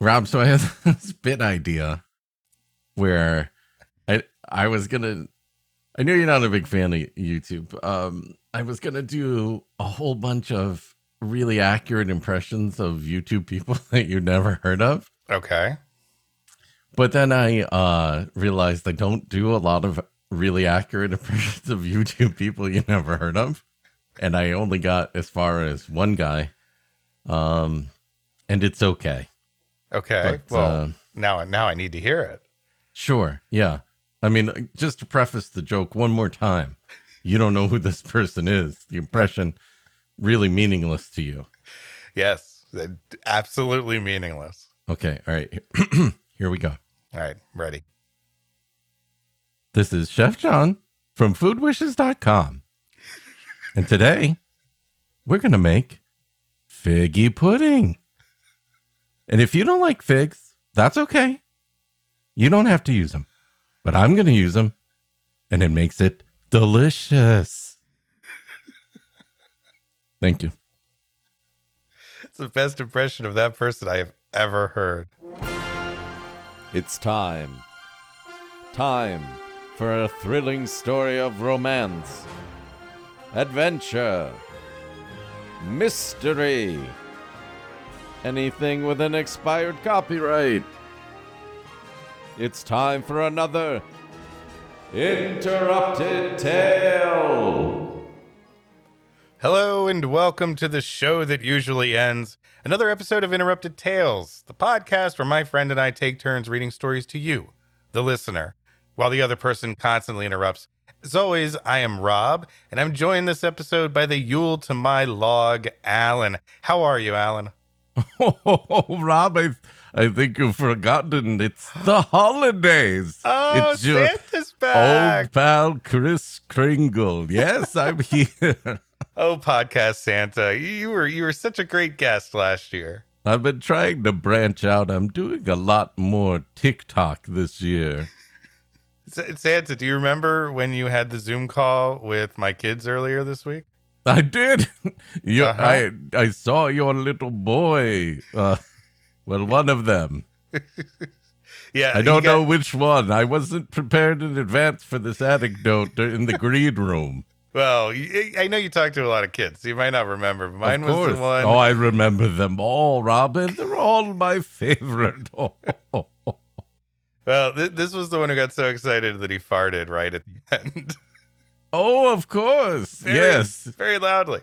Rob, so I have this bit idea where I I was gonna I know you're not a big fan of YouTube. Um I was gonna do a whole bunch of really accurate impressions of YouTube people that you never heard of. Okay. But then I uh realized I don't do a lot of really accurate impressions of YouTube people you never heard of. And I only got as far as one guy. Um and it's okay. Okay. But, well, uh, now now I need to hear it. Sure. Yeah. I mean, just to preface the joke one more time, you don't know who this person is. The impression really meaningless to you. Yes. Absolutely meaningless. Okay. All right. Here we go. All right, ready. This is Chef John from foodwishes.com. And today we're going to make figgy pudding. And if you don't like figs, that's okay. You don't have to use them, but I'm going to use them and it makes it delicious. Thank you. It's the best impression of that person I have ever heard. It's time. Time for a thrilling story of romance, adventure, mystery, anything with an expired copyright. It's time for another interrupted tale. Hello and welcome to the show that usually ends. Another episode of Interrupted Tales, the podcast where my friend and I take turns reading stories to you, the listener, while the other person constantly interrupts. As always, I am Rob, and I'm joined this episode by the Yule to my log, Alan. How are you, Alan? Oh, Rob, I, I think you've forgotten. It's the holidays. Oh, it's your Santa's back. old pal Kris Kringle. Yes, I'm here. Oh, podcast Santa, you were you were such a great guest last year. I've been trying to branch out. I'm doing a lot more TikTok this year. Santa, do you remember when you had the Zoom call with my kids earlier this week? I did. You, Uh-huh. I I saw your little boy. Uh, well, one of them. Yeah, I don't got- know which one. I wasn't prepared in advance for this anecdote in the green room. Well, I know you talked to a lot of kids. So you might not remember, but mine was the one. Oh, I remember them all, Robin. They're all my favorite. Well, th- this was the one who got so excited that he farted right at the end. Oh, of course. Very- yes. very loudly.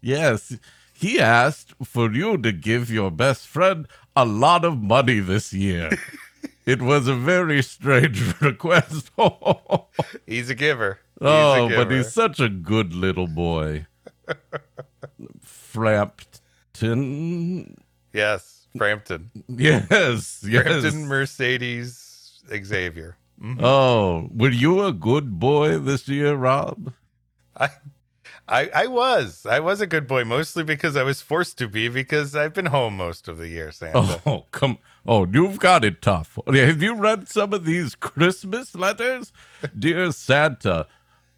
Yes. He asked for you to give your best friend a lot of money this year. it was a very strange request. oh, He's a giver. He's a oh, but he's such a good little boy. Frampton. yes, Frampton, Yes. Yes. Frampton Mercedes Xavier. Mhm. Oh, were you a good boy this year, Rob? I, I, I was, I was a good boy, mostly because I was forced to be because I've been home most of the year, Santa. Oh, come. Oh, you've got it tough. Have you read some of these Christmas letters? Dear Santa,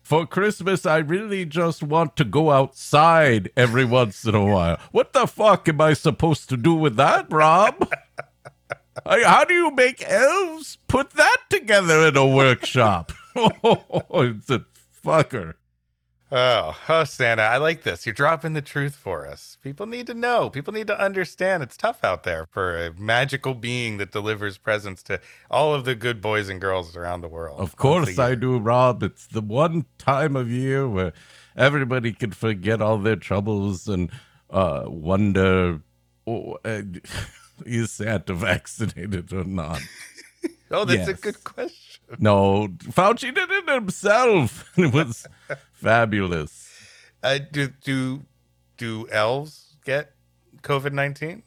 for Christmas, I really just want to go outside every once in a while. What the fuck am I supposed to do with that, Rob? How do you make elves put that together in a workshop? Oh, it's a fucker. Oh, oh, Santa, I like this. You're dropping the truth for us. People need to know. People need to understand it's tough out there for a magical being that delivers presents to all of the good boys and girls around the world. Of course I do, Rob. It's the one time of year where everybody can forget all their troubles and uh, wonder oh, uh, is Santa vaccinated or not? Oh, that's a good question. No, Fauci did it himself. It was fabulous. Uh, do do do elves get COVID nineteen?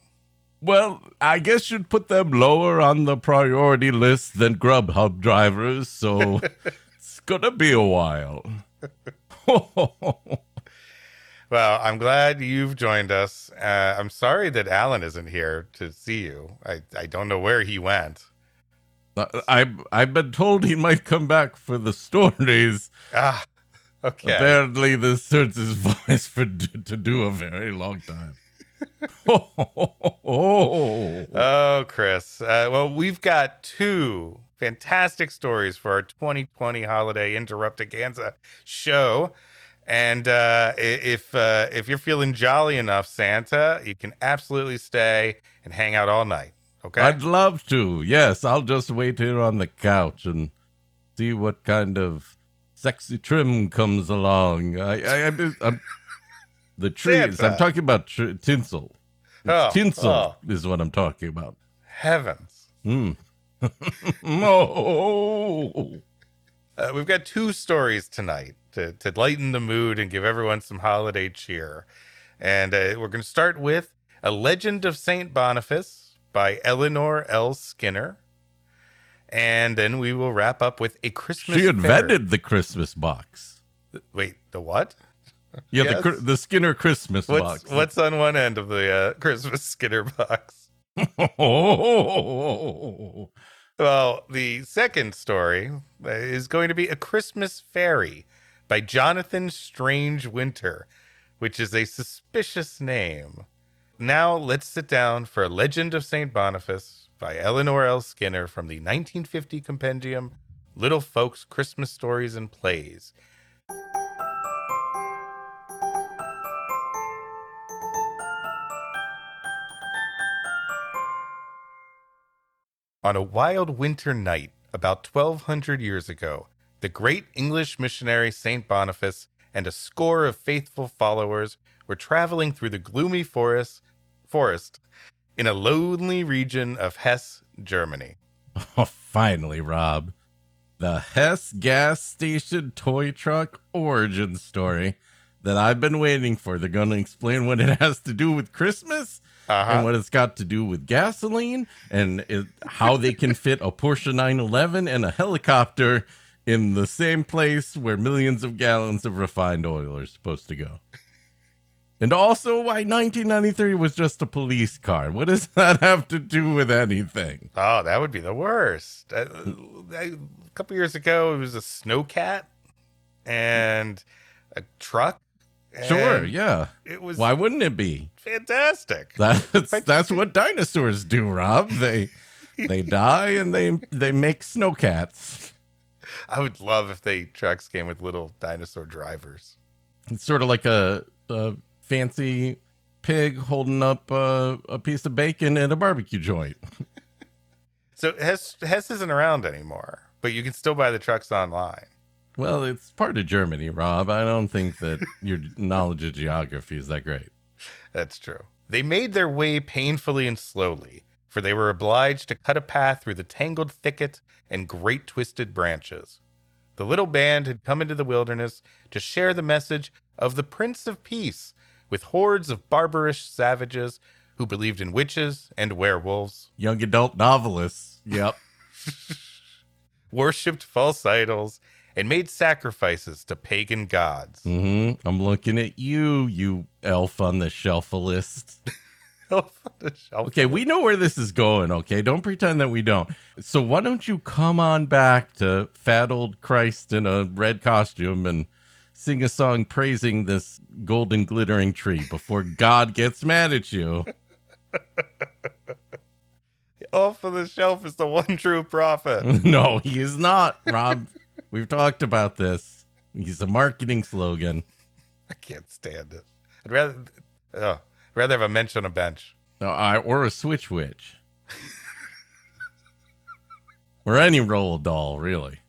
Well, I guess you'd put them lower on the priority list than Grubhub drivers, so it's gonna be a while. Well, I'm glad you've joined us. Uh, I'm sorry that Alan isn't here to see you. I, I don't know where he went. I I've been told he might come back for the stories. Ah, okay. Apparently, this hurts his voice for to do a very long time. oh, Oh, Kris. Uh, well, we've got two fantastic stories for our 2020 holiday interruptaganza show. And uh, if uh, if you're feeling jolly enough, Santa, you can absolutely stay and hang out all night. Okay. I'd love to. Yes, I'll just wait here on the couch and see what kind of sexy trim comes along. I, I, I'm, I'm the trees. Santa. I'm talking about tr- tinsel. Oh, tinsel oh. is what I'm talking about. Heavens. Mm. oh, Uh, we've got two stories tonight to, to lighten the mood and give everyone some holiday cheer. And uh, we're going to start with A Legend of St. Boniface by Eleanor L. Skinner. And then we will wrap up with A Christmas she Fair- invented the Christmas box. Wait, the what? Yeah, Yes. the the Skinner Christmas What's, box. what's on one end of the uh, Christmas Skinner box? Well, the second story uh, is going to be A Christmas Fairy by Jonathan Strange Winter, which is a suspicious name. Now let's sit down for A Legend of St. Boniface by Eleanor L. Skinner from the 1950 compendium Little Folks Christmas Stories and Plays. On a wild winter night, about 1200 years ago, the great English missionary St. Boniface and a score of faithful followers were traveling through the gloomy forest, forest in a lonely region of Hesse, Germany. Oh, finally, Rob. The Hess gas station toy truck origin story that I've been waiting for. They're going to explain what it has to do with Christmas Uh-huh. and what it's got to do with gasoline and it, how they can fit a Porsche 911 and a helicopter in the same place where millions of gallons of refined oil are supposed to go. And also why 1993 was just a police car. What does that have to do with anything? Oh, that would be the worst. Uh, a couple years ago, it was a snowcat and a truck. Sure, yeah. It was Why wouldn't it be? fantastic. That's that's what dinosaurs do, Rob. They they die and they they make snowcats. I would love if they trucks came with little dinosaur drivers. It's sort of like a, a fancy pig holding up a, a piece of bacon at a barbecue joint. So Hess, Hess isn't around anymore, but you can still buy the trucks online. Well, it's part of Germany, Rob. I don't think that your knowledge of geography is that great. That's true. They made their way painfully and slowly, for they were obliged to cut a path through the tangled thicket and great twisted branches. The little band had come into the wilderness to share the message of the Prince of Peace with hordes of barbarous savages who believed in witches and werewolves, Young adult novelists. Yep. worshipped false idols, and made sacrifices to pagan gods. hmm I'm looking at you, you elf on the shelf list. Okay, we know where this is going, okay? Don't pretend that we don't. So why don't you come on back to fat old Christ in a red costume and sing a song praising this golden glittering tree before God gets mad at you? Off of the shelf is the one true prophet. no, he is not, Rob. We've talked about this. He's a marketing slogan. I can't stand it. I'd rather, oh, I'd rather have a mensch on a bench. No, I, or a switch witch. or any roll doll, really.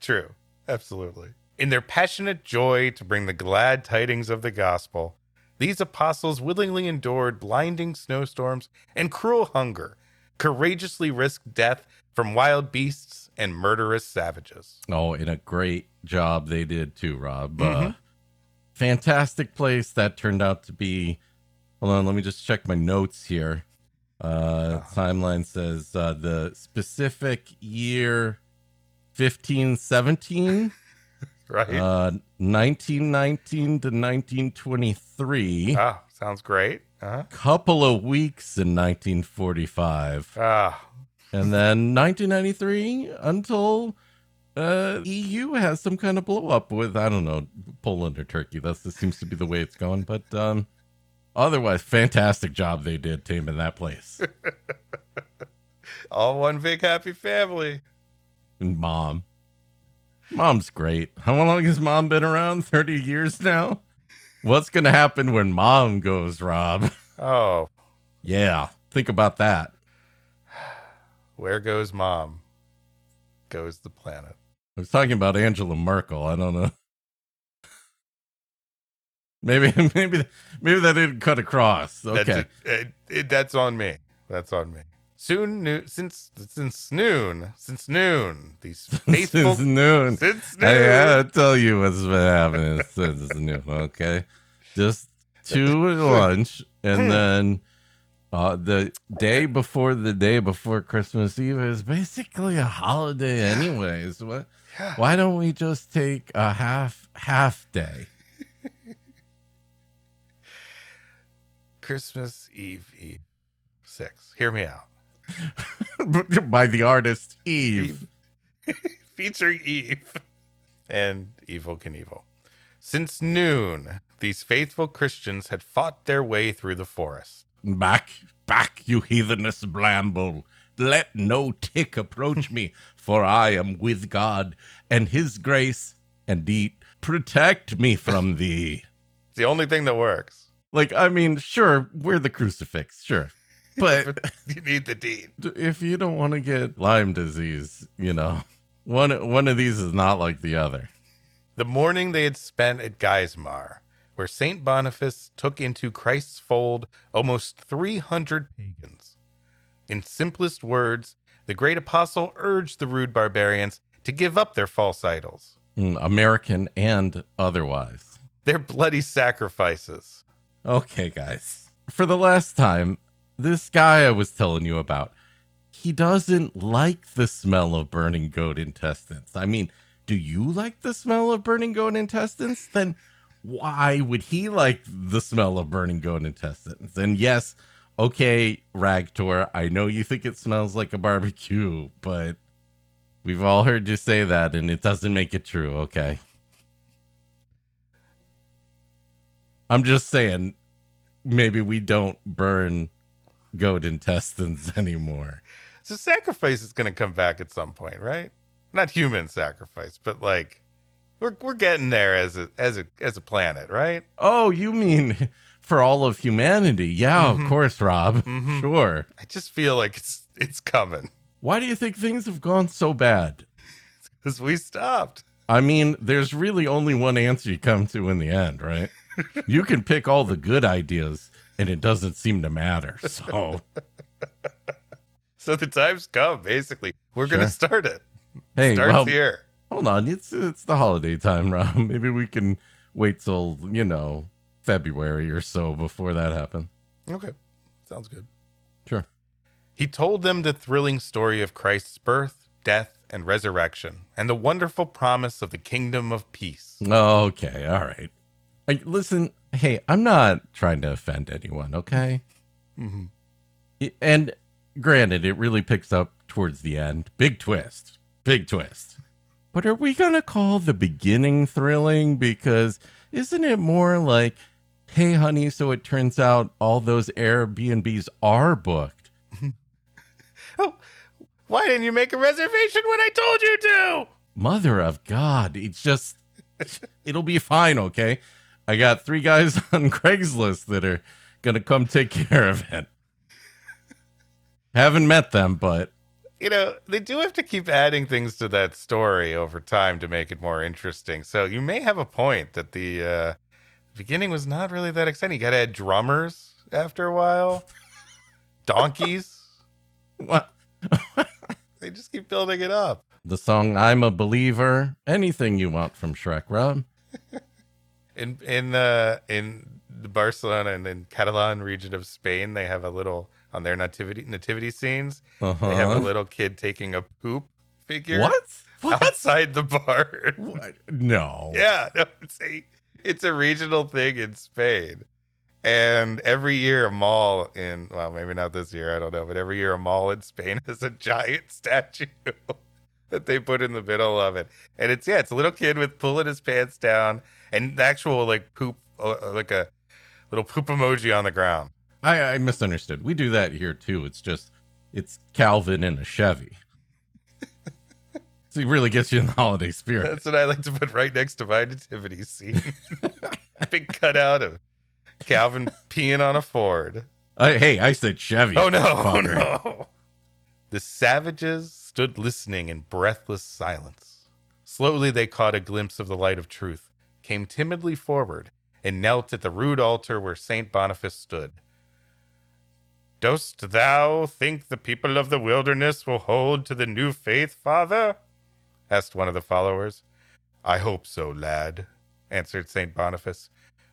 True, absolutely. In their passionate joy to bring the glad tidings of the gospel, these apostles willingly endured blinding snowstorms and cruel hunger, courageously risked death from wild beasts and murderous savages. Oh, and a great job they did too, Rob. Uh, fantastic place that turned out to be. Hold on, let me just check my notes here. Uh, Timeline says uh, the specific year 1517, Right? uh, 1919 to 1923. ah, sounds great. Uh-huh. couple of weeks in 1945 Ah, and then 1993 until uh eu has some kind of blow up with i don't know poland or turkey that's this seems to be the way it's going but um Otherwise, fantastic job they did taming that place. All one big happy family. And mom. Mom's great. How long has mom been around? 30 years now? What's going to happen when mom goes, Rob? Oh, Yeah, think about that. where goes mom? Goes the planet. I was talking about Angela Merkel. I don't know. Maybe, maybe, maybe that didn't cut across. Okay. That's, it, it, that's on me. That's on me. Soon, noon, since since noon, since noon, these faithful Since noon. since noon. I gotta tell you what's been happening since noon. Okay, just to lunch, and then uh, the day before the day before Christmas Eve is basically a holiday, anyways. What? Why don't we just take a half half day? Christmas Eve Eve six. Hear me out. by the artist Eve. Featuring Eve and Evel Knievel. Since noon, these faithful Christians had fought their way through the forest. Back, back, you heathenous blamble. Let no tick approach me, for I am with God, and his grace and deed protect me from thee. It's the only thing that works. Like, I mean, sure, we're the crucifix, sure. But you need the deed. if you don't want to get Lyme disease, you know, one one of these is not like the other. The morning they had spent at Geismar, where St. Boniface took into Christ's fold almost 300 pagans. In simplest words, the great apostle urged the rude barbarians to give up their false idols, Mm, American and otherwise. their bloody sacrifices. Okay, guys. For the last time, this guy I was telling you about, he doesn't like the smell of burning goat intestines. I mean, do you like the smell of burning goat intestines? Then why would he like the smell of burning goat intestines? And yes, okay, Ragtor, I know you think it smells like a barbecue, but we've all heard you say that and it doesn't make it true, okay? I'm just saying, maybe we don't burn goat intestines anymore. So sacrifice is going to come back at some point, right? Not human sacrifice, but like we're we're getting there as a as a as a planet, right? Oh, you mean for all of humanity? Yeah, Mhm. of course, Rob. Mhm. Sure. I just feel like it's it's coming Why do you think things have gone so bad? because we stopped. I mean, there's really only one answer you come to in the end, right? You can pick all the good ideas and it doesn't seem to matter. So, So the time's come. Basically, we're gonna start it. hey, Starts well, here. hold on. It's it's the holiday time, Rob. Maybe we can wait till, you know, February or so before that happens. Okay, sounds good. Sure. He told them the thrilling story of Christ's birth, death, and resurrection, and the wonderful promise of the kingdom of peace. Okay, all right. Like, listen, hey, I'm not trying to offend anyone, okay? Mm-hmm. And granted, it really picks up towards the end. Big twist. Big twist. But are we going to call the beginning thrilling? Because isn't it more like, hey, honey, so it turns out all those Airbnbs are booked? Oh, why didn't you make a reservation when I told you to? Mother of God. It's just, it'll be fine, okay? I got three guys on Craigslist that are going to come take care of it. Haven't met them, but You know, they do have to keep adding things to that story over time to make it more interesting. So you may have a point that the uh, beginning was not really that exciting. You got to add drummers after a while, donkeys. what? They just keep building it up. The song I'm a Believer, anything you want from Shrek, Rob. In in uh, in the Barcelona and in Catalan region of Spain, they have a little on their nativity nativity scenes. Uh-huh. They have a little kid taking a poop figure What? What? outside the bar. What? No. Yeah, no, it's a it's a regional thing in Spain. And every year a mall in well, maybe not this year, I don't know, but every year a mall in Spain has a giant statue that they put in the middle of it. And it's yeah, it's a little kid with pulling his pants down and the actual like poop uh, like a Little poop emoji on the ground. I, I misunderstood. We do that here too. It's just it's Calvin in a Chevy. so he really gets you in the holiday spirit. That's what I like to put right next to my nativity scene. Big cutout of Calvin peeing on a Ford. I, hey, I said Chevy. Oh no, oh no. The savages stood listening in breathless silence. Slowly they caught a glimpse of the light of truth, came timidly forward, and knelt at the rude altar where Saint Boniface stood. Dost thou think the people of the wilderness will hold to the new faith, father? asked one of the followers. I hope so, lad, answered Saint Boniface.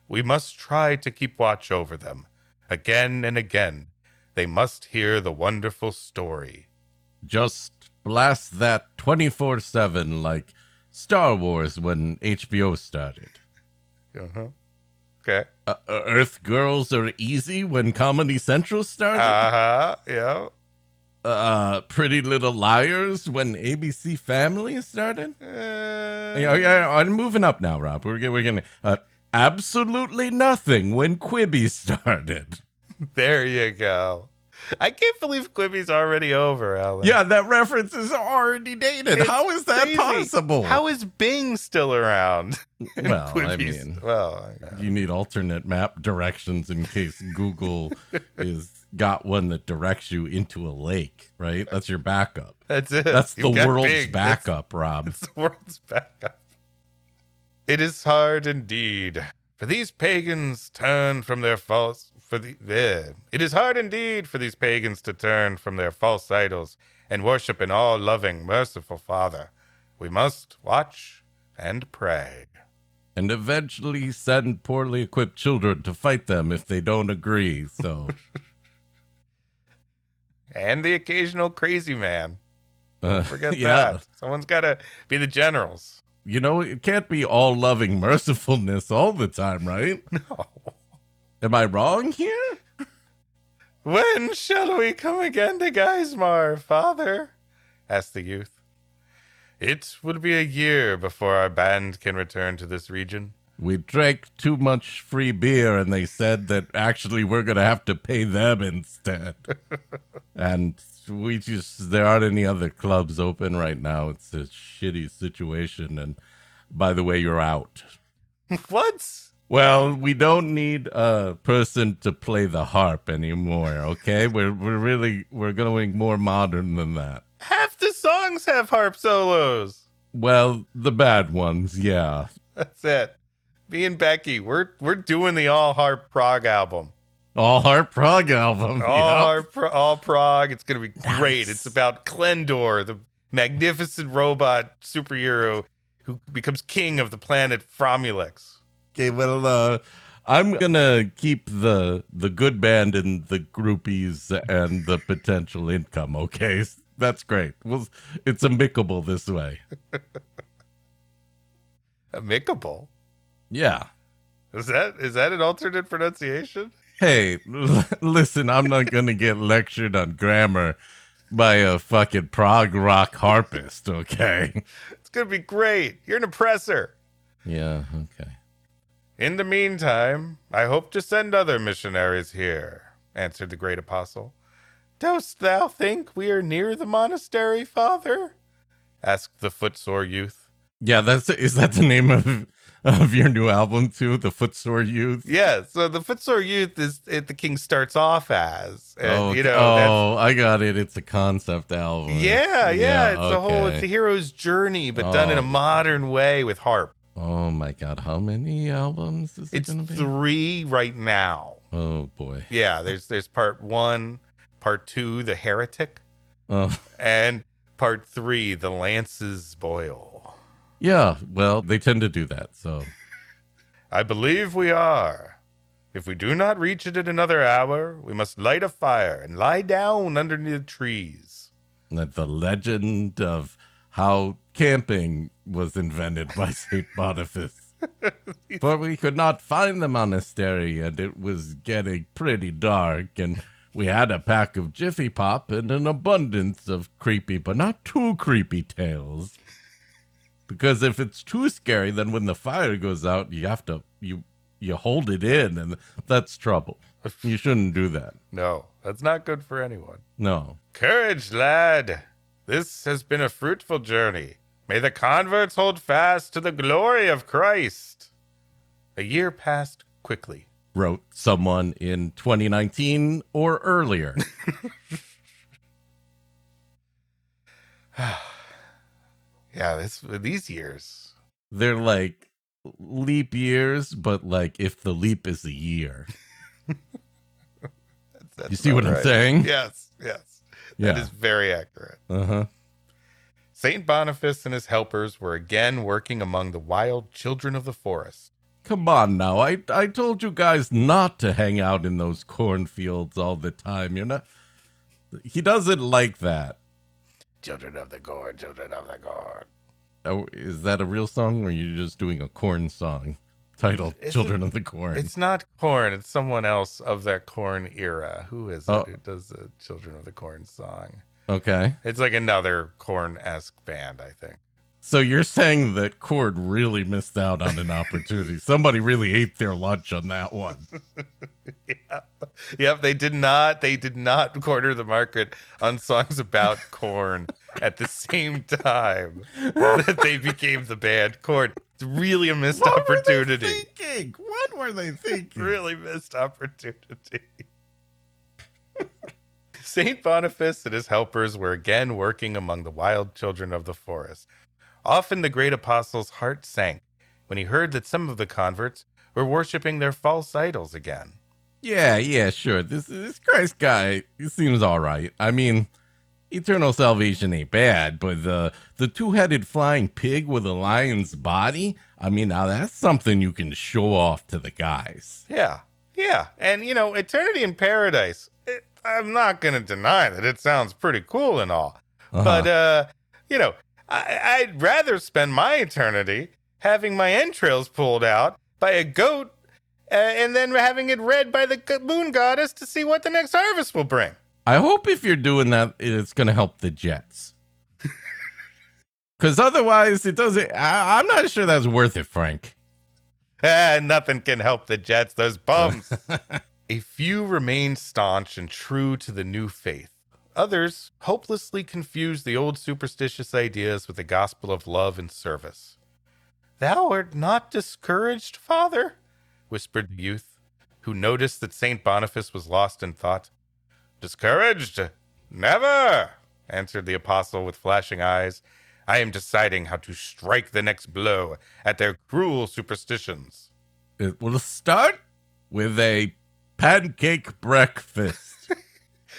We must try to keep watch over them. Again and again, they must hear the wonderful story. Just blast that 24 7 like Star Wars when HBO started. Uh-huh. Okay. Uh, uh, Earth Girls Are Easy when Comedy Central started. Uh-huh. Yeah. uh, Pretty Little Liars when ABC Family started. Uh, Yeah, yeah, I'm moving up now, Rob. We're, g- we're gonna uh, absolutely nothing when Quibi started. There you go. I can't believe Quibi's already over, Alan. Yeah, that reference is already dated. It's How is that crazy. possible? How is Bing still around? Well, I mean- well, you need alternate map directions in case Google is got one that directs you into a lake, right? That's your backup. that's it. That's the You've world's backup, Rob. It's the world's backup. It is hard indeed for these pagans turn from their false for the eh. it is hard indeed for these pagans to turn from their false idols and worship an all loving, merciful Father. We must watch and pray. And eventually send poorly equipped children to fight them if they don't agree. So, And the occasional crazy man. uh, Forget yeah. that. Someone's got to be the generals. You know, it can't be all loving mercifulness all the time, right? No. Am I wrong here? When shall we come again to Geismar, father? asked the youth. It will be a year before our band can return to this region. We drank too much free beer and they said that actually we're going to have to pay them instead. and we just, there aren't any other clubs open right now. It's a shitty situation. And by the way, you're out. what? Well, we don't need a person to play the harp anymore, okay? We're we're really we're going more modern than that. Half the songs have harp solos. Well, the bad ones, yeah. That's it. Me and Becky, we're we're doing the all harp prog album. All harp prog album. All yeah. harp, pro- all prog. It's gonna be great. Nice. It's about Klendor, the magnificent robot superhero who becomes king of the planet Fromulix. Okay, well, uh, I'm gonna keep the the good band and the groupies and the potential income. Okay, that's great. Well, it's amicable this way. Amicable. Yeah. Is that is that an alternate pronunciation? Hey, l- listen, I'm not gonna get lectured on grammar by a fucking prog rock harpist. Okay. It's gonna be great. You're an oppressor. Yeah. Okay. In the meantime, I hope to send other missionaries here, answered the great apostle. Dost thou think we are near the monastery, father? asked the footsore youth. Yeah, that's is that the name of of your new album too? The Footsore Youth. Yeah, so the footsore youth is it the king starts off as. And, oh, you know, oh, I got it. It's a concept album. yeah, yeah, it's the whole it's a hero's journey, but done in a Oh. modern way with harp. Oh my god, how many albums is it It's gonna be? three right now. oh boy. Yeah, there's there's part one, part two, the heretic, Oh and part three, the lances boil. yeah. Well, they tend to do that. So I believe we are. If we do not reach it in another hour, we must light a fire and lie down underneath the trees. that the legend of how camping was invented by Saint Boniface. but we could not find the monastery, and it was getting pretty dark, and we had a pack of Jiffy Pop and an abundance of creepy, but not too creepy tales. Because if it's too scary, then when the fire goes out, you have to you you hold it in, and that's trouble. You shouldn't do that. No, that's not good for anyone. No. Courage, lad. This has been a fruitful journey. May the converts hold fast to the glory of Christ. A year passed quickly. Wrote someone in 2019 or earlier. Yeah, this these years. They're like leap years, but like if the leap is a year. That's You see what about I'm saying? Yes, yes. Yeah. That is very accurate. Uh huh. Saint Boniface and his helpers were again working among the wild children of the forest. Come on now. I I told you guys not to hang out in those cornfields all the time. You're not. He doesn't like that. Children of the corn, children of the corn. Oh, is that a real song, or are you just doing a Korn song titled It's "Children of the Corn"? It's not Korn, it's someone else of that Korn era. Who is it Oh. who does the Children of the Corn song? Okay. It's like another Korn esque band, I think. So you're saying that Korn really missed out on an opportunity. Somebody really ate their lunch on that one. Yep, they did not. They did not corner the market on songs about corn at the same time that they became the band Korn. It's really a missed opportunity. Were thinking? What were they thinking? Really missed opportunity. Saint Boniface and his helpers were again working among the wild children of the forest. Often the great apostle's heart sank when he heard that some of the converts were worshiping their false idols again. Yeah, yeah, sure. This this Christ guy, he seems all right. I mean, eternal salvation ain't bad, but the the two headed flying pig with a lion's body. I mean, now that's something you can show off to the guys. Yeah, yeah. And, you know, Eternity in Paradise, I'm not going to deny that it sounds pretty cool and all. Uh-huh. But, uh, you know, I, I'd rather spend my eternity having my entrails pulled out by a goat uh, and then having it read by the moon goddess to see what the next harvest will bring. I hope if you're doing that, it's going to help the Jets. Because otherwise, it doesn't. I, I'm not sure that's worth it, Frank. Ah, nothing can help the Jets, those bums. a few remained staunch and true to the new faith. Others hopelessly confused the old superstitious ideas with the gospel of love and service. Thou art not discouraged, father, whispered the youth, who noticed that St. Boniface was lost in thought. Discouraged? Never, answered the apostle with flashing eyes. I am deciding how to strike the next blow at their cruel superstitions. It will start with a pancake breakfast.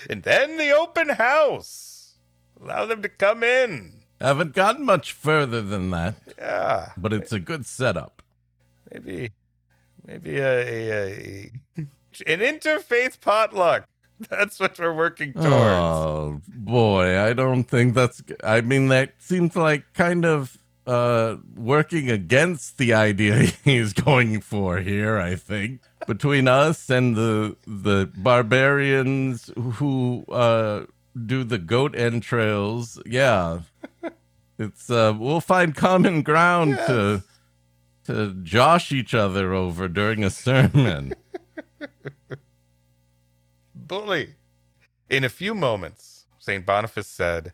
And then the open house. Allow them to come in. Haven't gotten much further than that, Yeah, but it's a good setup. maybe, maybe a, a, a an interfaith potluck. That's what we're working towards. Oh boy, I don't think that's. I mean, that seems like kind of uh working against the idea he's going for here. I think between us and the the barbarians who uh do the goat entrails, yeah, it's uh we'll find common ground to to josh each other over during a sermon. Bully. In a few moments, St. Boniface said,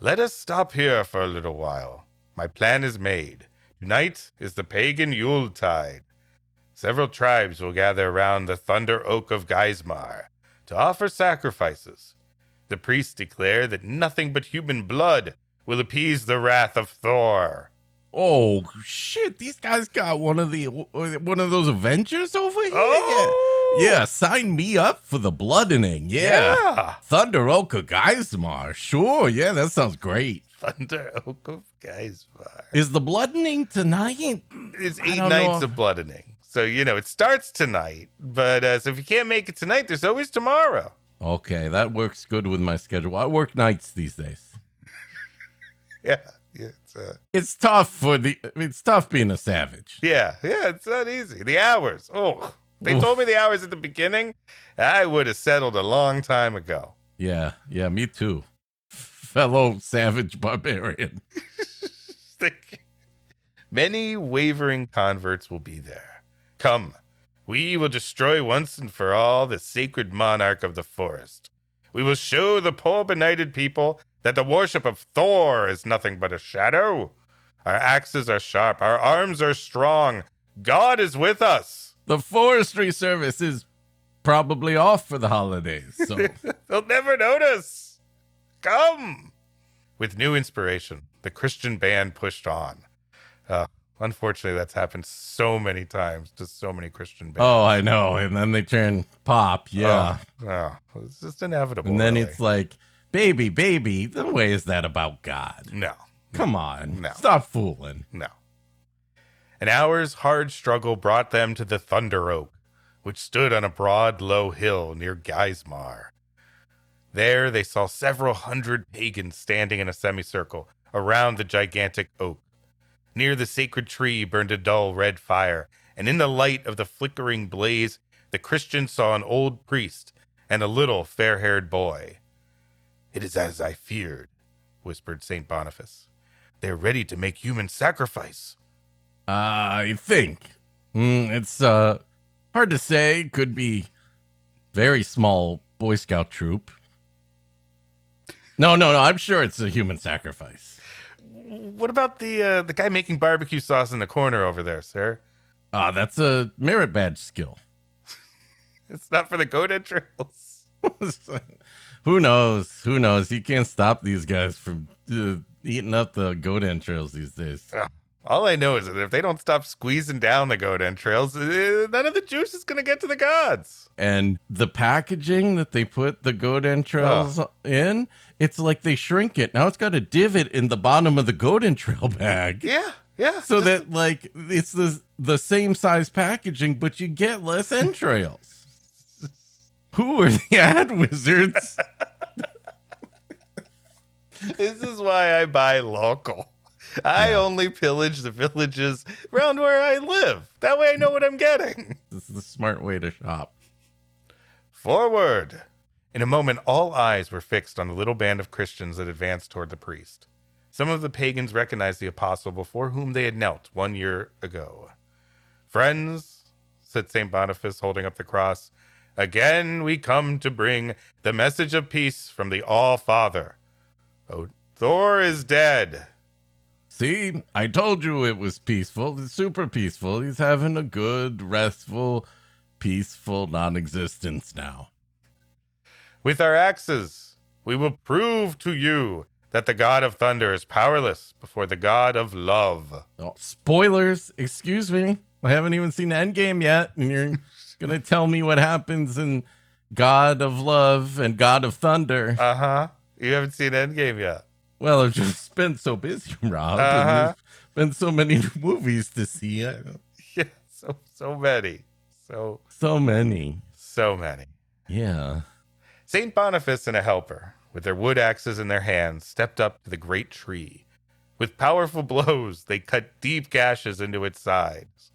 Let us stop here for a little while. My plan is made. Tonight is the pagan Yule tide. Several tribes will gather around the thunder oak of Geismar to offer sacrifices. The priests declare that nothing but human blood will appease the wrath of Thor. Oh shit! These guys got one of the one of those Avengers over here. Oh! yeah. yeah, sign me up for the bloodening. Yeah, Yeah! Thunder of Geismar. Sure, yeah, that sounds great. Thunder oak of Geismar. Is the bloodening tonight? It's eight nights know. of bloodening. So, you know, it starts tonight. But uh, so if you can't make it tonight, there's always tomorrow. Okay, that works good with my schedule. I work nights these days. Yeah. Yeah. It's, uh, It's tough for the. It's tough being a savage. yeah. Yeah. It's not easy. The hours. Oh, they Oof. told me the hours at the beginning. I would have settled a long time ago. Yeah, yeah, me too. Fellow savage barbarian. Many wavering converts will be there. Come, We will destroy once and for all the sacred monarch of the forest. We will show the poor benighted people that the worship of Thor is nothing but a shadow. Our axes are sharp, our arms are strong. God is with us. The Forestry Service is probably off for the holidays. So They'll never notice. Come. With new inspiration, the Christian band pushed on. Uh, unfortunately, that's happened so many times to so many Christian bands. Oh, I know. And then they turn pop. Oh, yeah. Oh, oh, it's just inevitable. and then really. it's like, baby, baby, the way is that about God? no, Come on. No. Stop fooling. no. An hour's hard struggle brought them to the Thunder Oak, which stood on a broad, low hill near Geismar. There they saw several hundred pagans standing in a semicircle around the gigantic oak. Near the sacred tree burned a dull red fire, and in the light of the flickering blaze, the Christian saw an old priest and a little fair haired boy. It is as I feared, whispered St. Boniface. They are ready to make human sacrifice. I think. Mm, it's uh hard to say. Could be very small Boy Scout troop. No, no, no. I'm sure it's a human sacrifice. What about the uh, the guy making barbecue sauce in the corner over there, sir? Ah, that's a merit badge skill. It's not for the goat entrails. Who knows? Who knows? You can't stop these guys from uh, eating up the goat entrails these days. All I know is that if they don't stop squeezing down the goat entrails, uh, none of the juice is going to get to the gods. And the packaging that they put the goat entrails in, it's like they shrink it. Now it's got a divot in the bottom of the goat trail bag. Yeah, yeah. So that like it's the the same size packaging, but you get less entrails. Who are the ad wizards? this is why I buy local. I only pillage the villages around where I live. That way I know what I'm getting. This is the smart way to shop. Forward! In a moment, all eyes were fixed on the little band of Christians that advanced toward the priest. Some of the pagans recognized the apostle before whom they had knelt one year ago. Friends, said St. Boniface, holding up the cross, again we come to bring the message of peace from the All Father. Oh, Thor is dead. See, I told you it was peaceful. Super peaceful. He's having a good, restful, peaceful non existence now. With our axes, we will prove to you that the God of thunder is powerless before the God of love. Oh, spoilers, excuse me. I haven't even seen Endgame yet, and you're gonna tell me what happens in God of Love and God of Thunder. Uh huh. You haven't seen Endgame yet. Well, I've just been so busy, Rob. Uh-huh. there's been so many movies to see. Yeah, so so many, so So many. so many. Yeah. Saint Boniface and a helper, with their wood axes in their hands, stepped up to the great tree. With powerful blows, they cut deep gashes into its sides,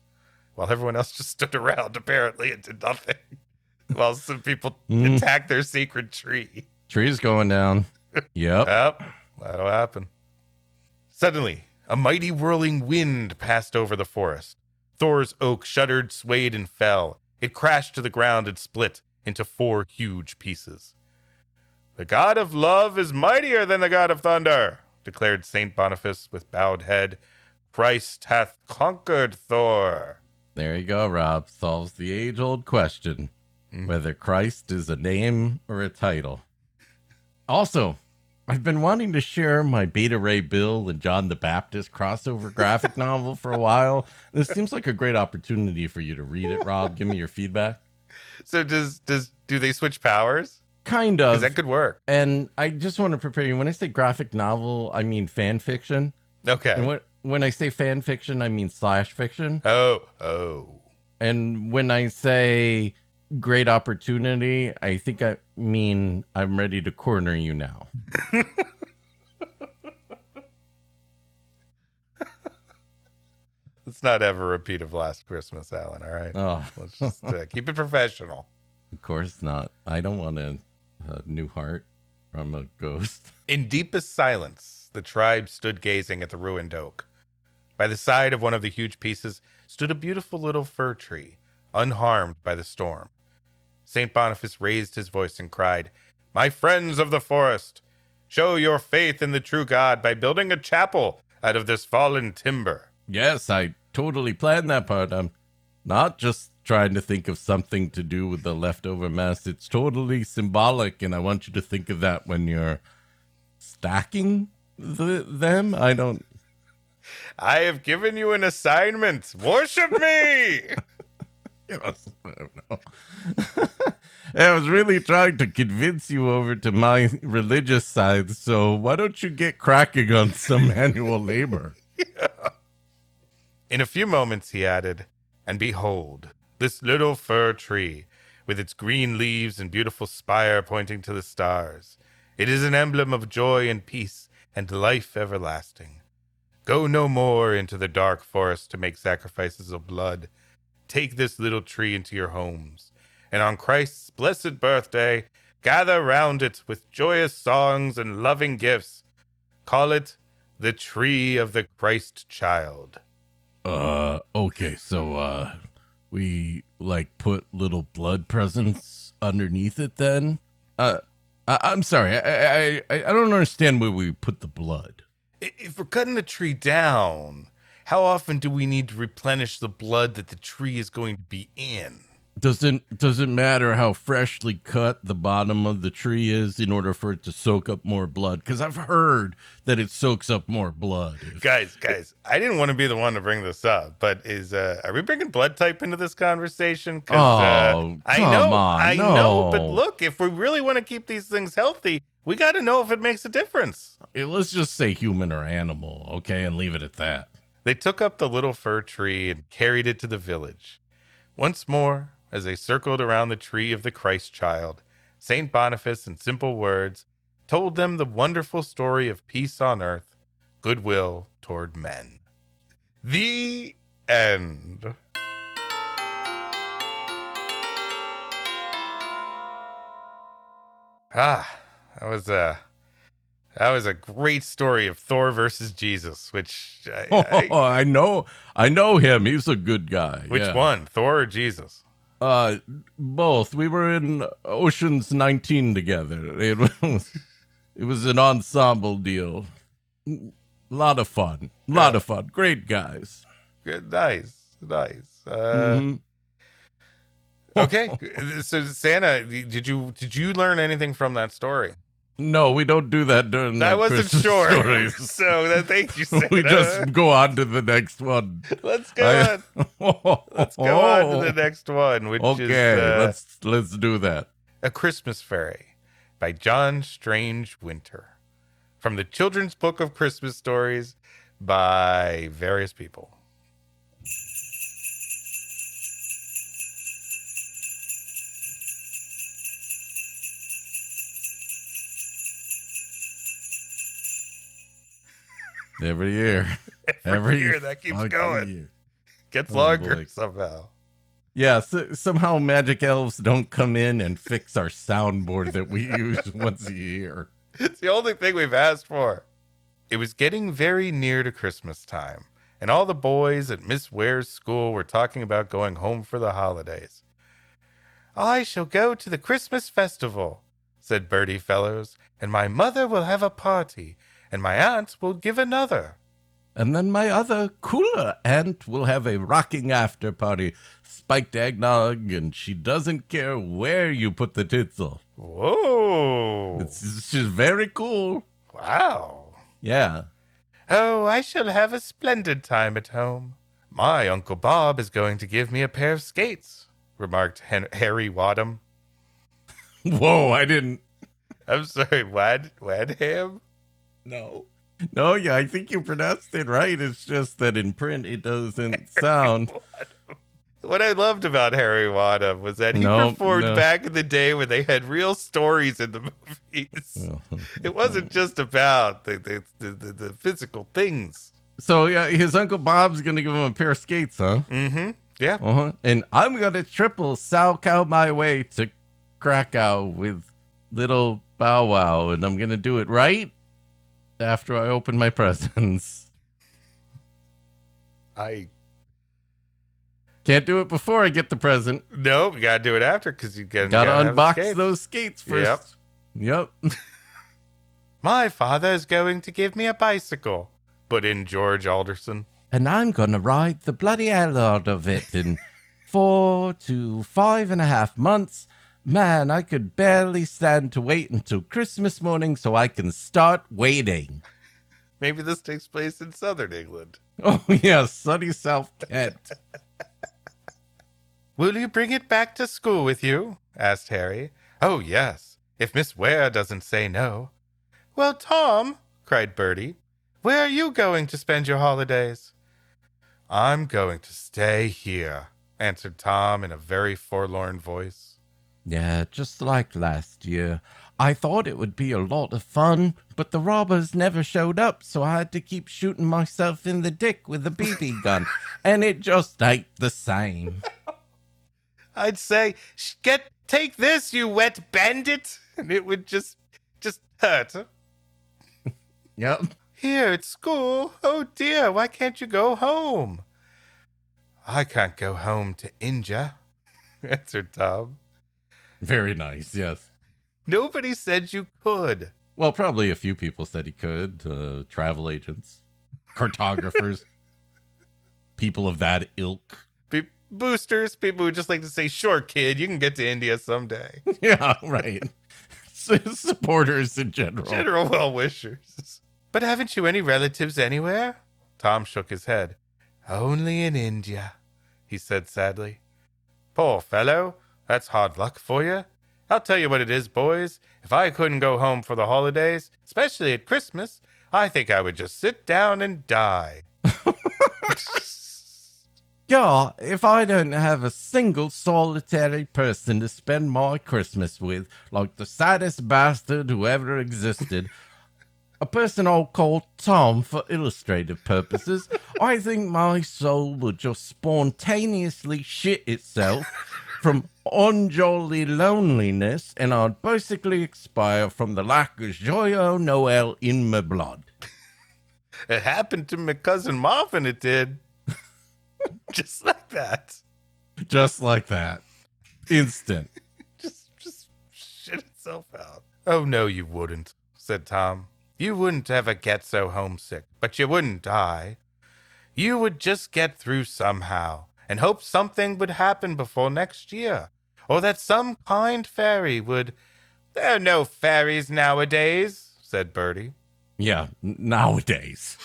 while everyone else just stood around, apparently, and did nothing. while some people Mm. attacked their sacred tree. Tree's going down. Yep. Yep, that'll happen. Suddenly, a mighty whirling wind passed over the forest. Thor's oak shuddered, swayed, and fell. It crashed to the ground and split into four huge pieces. The god of love is mightier than the god of thunder, declared Saint Boniface with bowed head. Christ hath conquered Thor. There you go, Rob. Solves the age old question mm. whether Christ is a name or a title. Also, I've been wanting to share my Beta Ray Bill and John the Baptist crossover graphic novel for a while. This seems like a great opportunity for you to read it, Rob. Give me your feedback. So does does do they switch powers? Kind Because of. that could work. and I just want to prepare you. When I say graphic novel, I mean fan fiction. And Okay. when, when I say fan fiction, I mean slash fiction. Oh, oh. And when I say great opportunity, I think I mean I'm ready to corner you now. Let's not a repeat of last Christmas, Alan. All right. Oh, Let's just uh, keep it professional. of course not. I don't want a, a new heart from a ghost. In deepest silence, the tribe stood gazing at the ruined oak. By the side of one of the huge pieces stood a beautiful little fir tree, unharmed by the storm. St. Boniface raised his voice and cried, My friends of the forest, show your faith in the true God by building a chapel out of this fallen timber. Yes, I totally planned that part. I'm not just trying to think of something to do with the leftover mess. It's totally symbolic, and I want you to think of that when you're stacking the, them. I don't. I have given you an assignment. Worship me. Yes, I don't know. I was really trying to convince you over to my religious side, so why don't you get cracking on some manual labor? In a few moments, he added, And behold, this little fir tree, with its green leaves and beautiful spire pointing to the stars. It is an emblem of joy and peace and life everlasting. Go no more into the dark forest to make sacrifices of blood. Take this little tree into your homes, and on Christ's blessed birthday, gather round it with joyous songs and loving gifts. Call it the tree of the Christ child. Uh, okay, so, uh, we, like, put little blood presents underneath it then? Uh, I- I'm sorry, I-, I I don't understand where we put the blood. If we're cutting the tree down, how often do we need to replenish the blood that the tree is going to be in? Doesn't doesn't matter how freshly cut the bottom of the tree is in order for it to soak up more blood. Because I've heard that it soaks up more blood. Guys, guys, I didn't want to be the one to bring this up, but is uh are we bringing blood type into this conversation? 'Cause, Oh, uh, I come know, on, I know, but look, if we really want to keep these things healthy, we got to know if it makes a difference. Let's just say human or animal, okay, and leave it at that. They took up the little fir tree and carried it to the village. Once more, as they circled around the tree of the Christ child, St. Boniface, in simple words, told them the wonderful story of peace on earth, goodwill toward men. The end. Ah, that was a that was a great story of Thor versus Jesus. Which I, I- Oh, I know, I know him. He's a good guy. which yeah. one, Thor or Jesus? Uh, both. We were in Ocean's 19 together. It was, it was an ensemble deal. A lot of fun. A lot Yeah. of fun. Great guys. Good, nice, nice. Uh, Mhm. Okay, so Santa, did you did you learn anything from that story? No, we don't do that during I wasn't Christmas sure. stories. so that, thank you, Santa. we just go on to the next one. let's go I- on. Let's go on to the next one, which Okay, is uh, let's let's do that. A Christmas Fairy by John Strange Winter from the Children's Book of Christmas Stories by various people. Every year. Every year that keeps going. year. Gets Oh, longer boy. somehow. Yeah, so, somehow magic elves don't come in and fix our soundboard that we use once a year. It's the only thing we've asked for. It was getting very near to Christmas time, and all the boys at Miss Ware's school were talking about going home for the holidays. I shall go to the Christmas festival, said Bertie Fellows, and my mother will have a party, and my aunt will give another. And then my other cooler aunt will have a rocking after party, spiked eggnog, and she doesn't care where you put the tinsel. Whoa! It's, she's very cool. wow. Yeah. Oh, I shall have a splendid time at home. My Uncle Bob is going to give me a pair of skates, remarked Hen- Harry Wadham. Whoa, I didn't. I'm sorry, Wad Wadham? No. No, yeah, I think you pronounced it right. It's just that in print it doesn't sound. What I loved about Harry Wadham was that he No, performed no. back in the day when they had real stories in the movies. It wasn't just about the, the, the, the, physical things. So, yeah, his Uncle Bob's going to give him a pair of skates, huh? Mm-hmm. Yeah. Uh-huh. And I'm gonna triple Salchow my way to Krakow with little Bow Wow, and I'm gonna do it right after I open my presents. I Can't do it before I get the present. No, you gotta do it after because you gotta, Gotta gotta unbox skates. those skates first. Yep. Yep. My father is going to give me a bicycle, put in George Alderson. and I'm gonna ride the bloody hell out of it in four to five and a half months. Man, I could barely stand to wait until Christmas morning so I can start waiting. Maybe this takes place in southern England. Oh yeah, sunny South Kent. Will you bring it back to school with you? asked Harry. Oh, yes, if Miss Ware doesn't say no. Well, Tom, cried Bertie, where are you going to spend your holidays? I'm going to stay here, answered Tom in a very forlorn voice. Yeah, just like last year. I thought it would be a lot of fun, but the robbers never showed up, so I had to keep shooting myself in the dick with a BB gun, and it just ain't the same. I'd say, "Sh- "Get, take this, you wet bandit," and it would just, just hurt. Yep. Here at school? Oh dear, why can't you go home? I can't go home to India, answered Tom. Very nice, yes. Nobody said you could. Well, probably a few people said he could. Uh, travel agents, cartographers, people of that ilk. Be- boosters, people who just like to say, sure, kid, you can get to India someday. Yeah, right. Supporters in general. General well wishers. But haven't you any relatives anywhere? Tom shook his head. Only in India, he said sadly. Poor fellow, that's hard luck for you. I'll tell you what it is, boys. If I couldn't go home for the holidays, especially at Christmas, I think I would just sit down and die. Yeah, if I don't have a single solitary person to spend my Christmas with, like the saddest bastard who ever existed, a person I'll call Tom for illustrative purposes, I think my soul would just spontaneously shit itself from unjolly loneliness, and I'd basically expire from the lack of joy au Noel in my blood. It happened to my cousin Marvin, it did. just like that. Just like that. Instant. just just shit itself out. Oh no, you wouldn't, said Tom. You wouldn't ever get so homesick, but you wouldn't die. You would just get through somehow and hoped something would happen before next year, or that some kind fairy would. There are no fairies nowadays, said Bertie. Yeah, nowadays.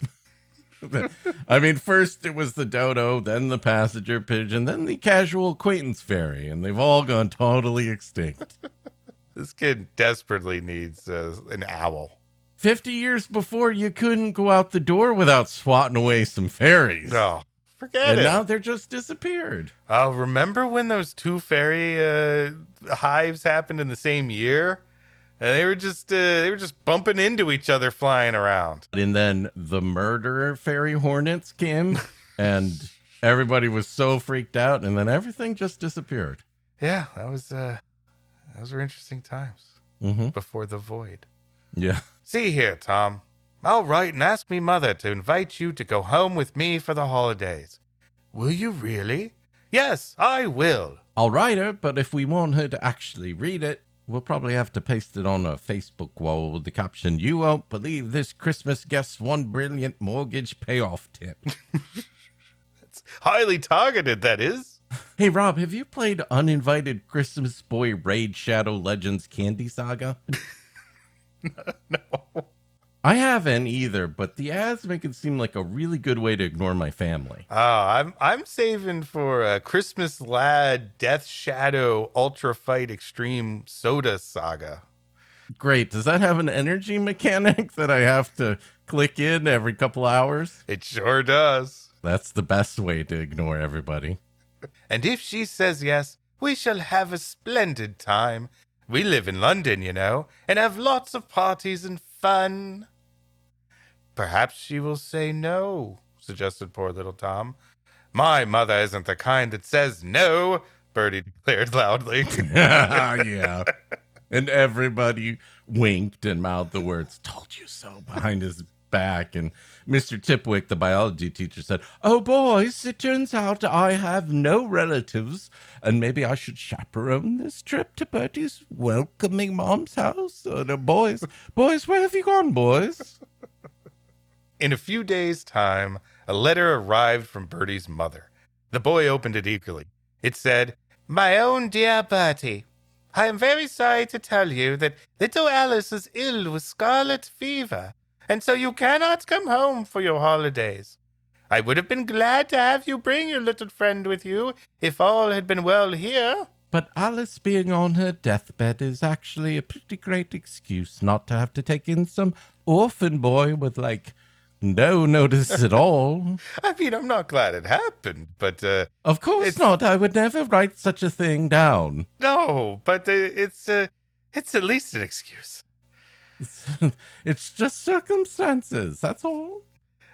I mean, first it was the dodo, then the passenger pigeon, then the casual acquaintance fairy, and they've all gone totally extinct. This kid desperately needs uh, an owl. 50 years before, you couldn't go out the door without swatting away some fairies. No, forget and it. now they're just disappeared. Oh, remember when those two fairy uh, hives happened in the same year? And they were just uh, they were just bumping into each other flying around. And then the murderer fairy hornets came, and everybody was so freaked out, and then everything just disappeared. Yeah, that was uh those were interesting times Mm-hmm. before the void. Yeah. See here, Tom. I'll write and ask me mother to invite you to go home with me for the holidays. Will you really? Yes, I will. I'll write her, but if we want her to actually read it, we'll probably have to paste it on a Facebook wall with the caption, You won't believe this Christmas guest's one brilliant mortgage payoff tip. It's highly targeted, that is. hey, Rob, have you played Uninvited Christmas Boy Raid Shadow Legends Candy Saga? No. I haven't either, but the ads make it seem like a really good way to ignore my family. Oh, I'm I'm saving for a Christmas Lad Death Shadow Ultra Fight Extreme Soda Saga. Great. Does that have an energy mechanic that I have to click in every couple hours? It sure does. That's the best way to ignore everybody. And if she says yes, we shall have a splendid time. We live in London, you know, and have lots of parties and fun. Perhaps she will say no, suggested poor little Tom. My mother isn't the kind that says no, Bertie declared loudly. yeah. And everybody winked and mouthed the words, told you so, behind his back, and Mr. Tipwick, the biology teacher, said, Oh, boys, it turns out I have no relatives, and maybe I should chaperone this trip to Bertie's welcoming mom's house. Oh, uh, no, boys, boys, where have you gone, boys? In a few days' time, a letter arrived from Bertie's mother. The boy opened it eagerly. It said, My own dear Bertie, I am very sorry to tell you that little Alice is ill with scarlet fever, and so you cannot come home for your holidays. I would have been glad to have you bring your little friend with you if all had been well here. But Alice being on her deathbed is actually a pretty great excuse not to have to take in some orphan boy with, like, no notice at all. I mean, I'm not glad it happened, but uh, Of course It's- not. I would never write such a thing down. no, but uh, it's uh, it's at least an excuse. it's just circumstances. That's all.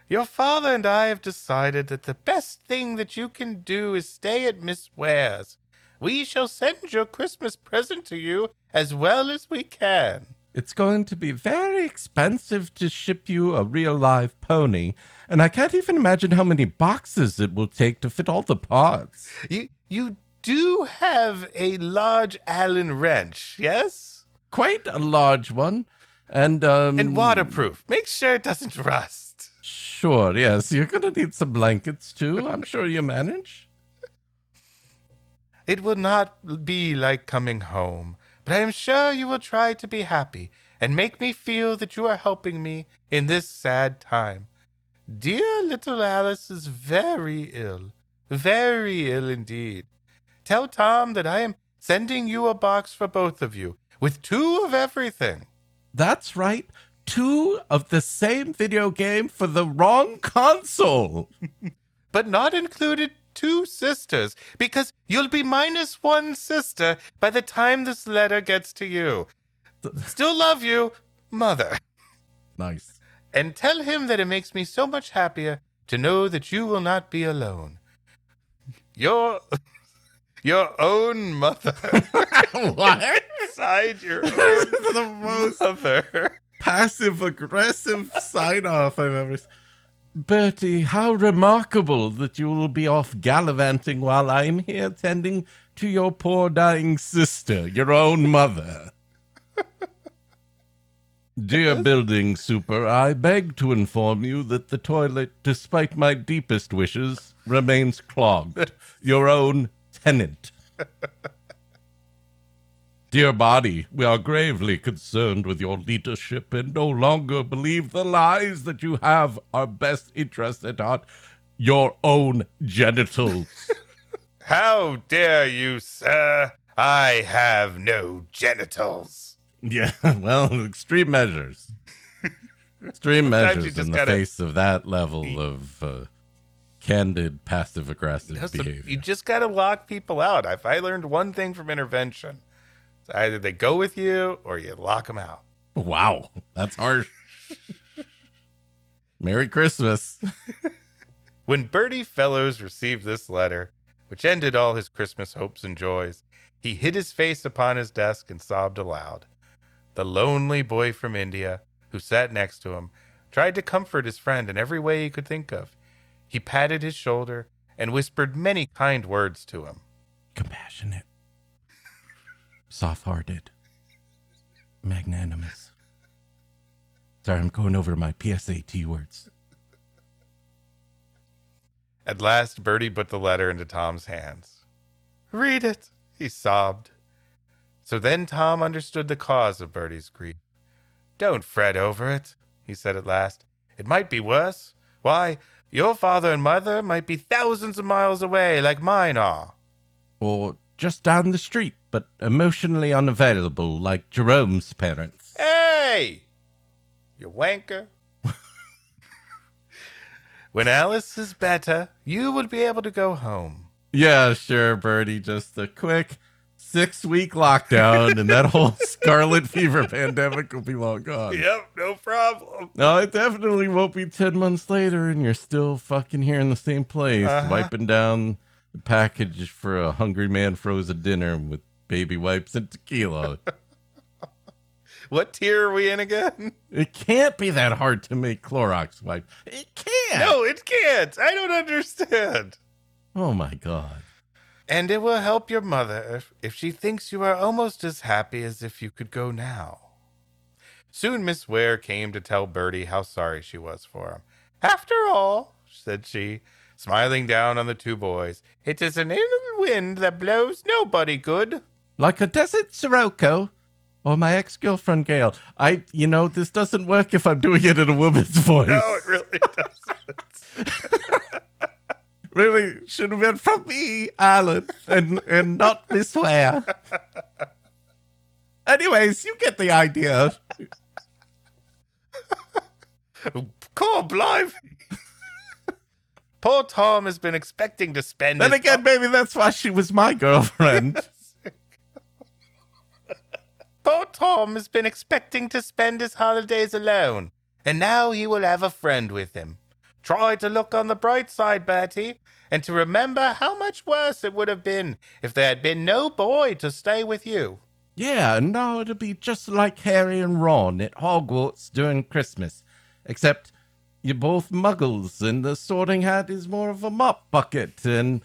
Your father and I have decided that the best thing that you can do is stay at Miss Ware's. We shall send your Christmas present to you as well as we can. It's going to be very expensive to ship you a real live pony, and I can't even imagine how many boxes it will take to fit all the parts. You you do have a large Allen wrench, yes? Quite a large one. And um And waterproof. Make sure it doesn't rust. Sure, yes. You're gonna need some blankets too. I'm sure you manage. It will not be like coming home, but I am sure you will try to be happy and make me feel that you are helping me in this sad time. Dear little Alice is very ill, very ill indeed. Tell Tom that I am sending you a box for both of you with two of everything. That's right. Two of the same video game for the wrong console. but not included two sisters, because you'll be minus one sister by the time this letter gets to you. Still love you, Mother. Nice. And tell him that it makes me so much happier to know that you will not be alone. Your your own mother. what? Beside your own the most mother. passive aggressive sign off I've ever seen. Bertie, how remarkable that you will be off gallivanting while I'm here tending to your poor dying sister, your own mother. Dear building super, I beg to inform you that the toilet, despite my deepest wishes, remains clogged. Your own tenant. Dear body, we are gravely concerned with your leadership and no longer believe the lies that you have our best interest at heart. Your own genitals. How dare you, sir? I have no genitals. yeah, well, extreme measures. Extreme measures in the gotta- face of that level of uh, candid, passive aggressive behavior. you just got to lock people out. If I learned one thing from intervention, it's either they go with you or you lock them out. Wow, that's harsh. Merry Christmas. When Bertie Fellows received this letter, which ended all his Christmas hopes and joys, he hid his face upon his desk and sobbed aloud. The lonely boy from India, who sat next to him, tried to comfort his friend in every way he could think of. He patted his shoulder and whispered many kind words to him. compassionate, soft hearted, magnanimous. Sorry, I'm going over my PSAT words. At last, Bertie put the letter into Tom's hands. Read it, he sobbed. So then Tom understood the cause of Bertie's grief. Don't fret over it, he said at last. It might be worse. Why, your father and mother might be thousands of miles away like mine are. Or just down the street, but emotionally unavailable like Jerome's parents. Hey! You wanker. when Alice is better, you will be able to go home. Yeah, sure, Bertie. Just a quick six week lockdown, and that whole scarlet fever pandemic will be long gone. Yep, no problem. No, it definitely won't be 10 months later, and you're still fucking here in the same place, Uh-huh. wiping down package for a hungry man frozen dinner with baby wipes and tequila. What tier are we in again? It can't be that hard to make Clorox wipe. It can't. No, it can't. I don't understand. Oh my god. And it will help your mother if, if she thinks you are almost as happy as if you could go now. Soon Miss Ware came to tell Bertie how sorry she was for him. After all, said she, smiling down on the two boys, it is an inland wind that blows nobody good. Like a desert Sirocco. Or my ex-girlfriend Gail. I you know, this doesn't work if I'm doing it in a woman's voice. No, it really doesn't. Really should have been from me, Alan, and and not Miss Ware. Anyways, you get the idea. Call blimey. Poor Tom has been expecting to spend Then his again, maybe that's why she was my girlfriend. Poor Tom has been expecting to spend his holidays alone, and now he will have a friend with him. Try to look on the bright side, Bertie, and to remember how much worse it would have been if there had been no boy to stay with you. yeah, and now it'll be just like Harry and Ron at Hogwarts during Christmas. Except you're both muggles, and the sorting hat is more of a mop bucket, and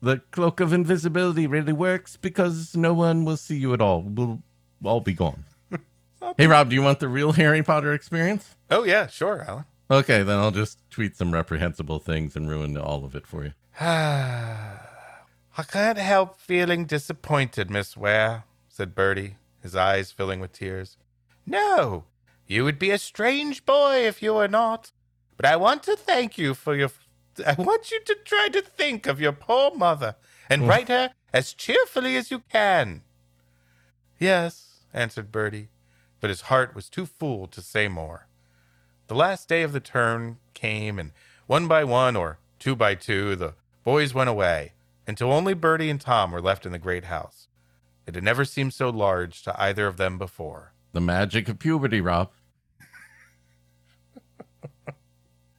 the cloak of invisibility really works because no one will see you at all. We'll all be gone. hey, Rob, do you want the real Harry Potter experience? Oh, yeah, sure, Alan. Okay, then I'll just tweet some reprehensible things and ruin all of it for you. I can't help feeling disappointed, Miss Ware, said Bertie, his eyes filling with tears. No, you would be a strange boy if you were not. But I want to thank you for your. I want you to try to think of your poor mother and oh. write her as cheerfully as you can. Yes, answered Bertie, but his heart was too full to say more. The last day of the term came, and one by one, or two by two, the boys went away, until only Bertie and Tom were left in the great house. It had never seemed so large to either of them before. The magic of puberty, Rob.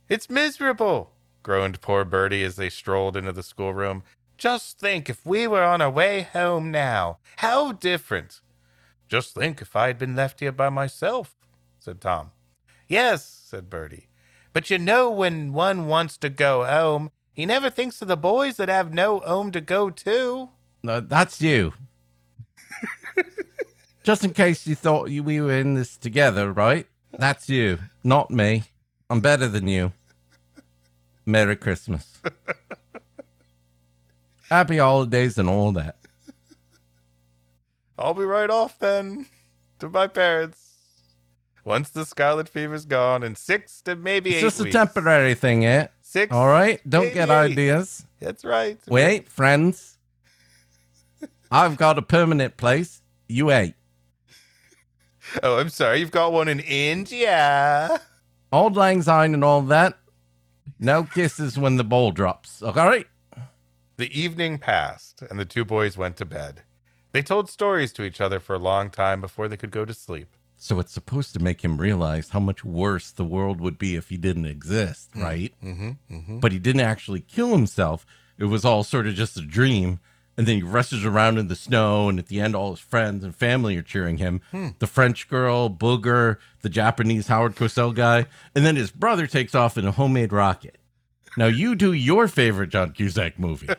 It's miserable, groaned poor Bertie as they strolled into the schoolroom. Just think if we were on our way home now. How different. Just think if I had been left here by myself, said Tom. Yes, said Bertie. But you know when one wants to go home, he never thinks of the boys that have no home to go to. Uh, that's you. Just in case you thought you, we were in this together, right? That's you, not me. I'm better than you. Merry Christmas. Happy holidays and all that. I'll be right off then to my parents. Once the scarlet fever's gone, in six to maybe It's eight just a weeks. temporary thing, eh? Six. All right? Don't get eight. ideas. That's right. Wait, friends. I've got a permanent place. You ain't. Oh, I'm sorry. You've got one in India. Auld Lang Syne and all that. No kisses when the ball drops. All right? The evening passed, and the two boys went to bed. They told stories to each other for a long time before they could go to sleep. So it's supposed to make him realize how much worse the world would be if he didn't exist, right? Mm-hmm. Mm-hmm. But he didn't actually kill himself. It was all sort of just a dream. And then he rushes around in the snow, and at the end, all his friends and family are cheering him. The French girl, Booger, the Japanese Howard Cosell guy, and then his brother takes off in a homemade rocket. Now you do your favorite John Cusack movie.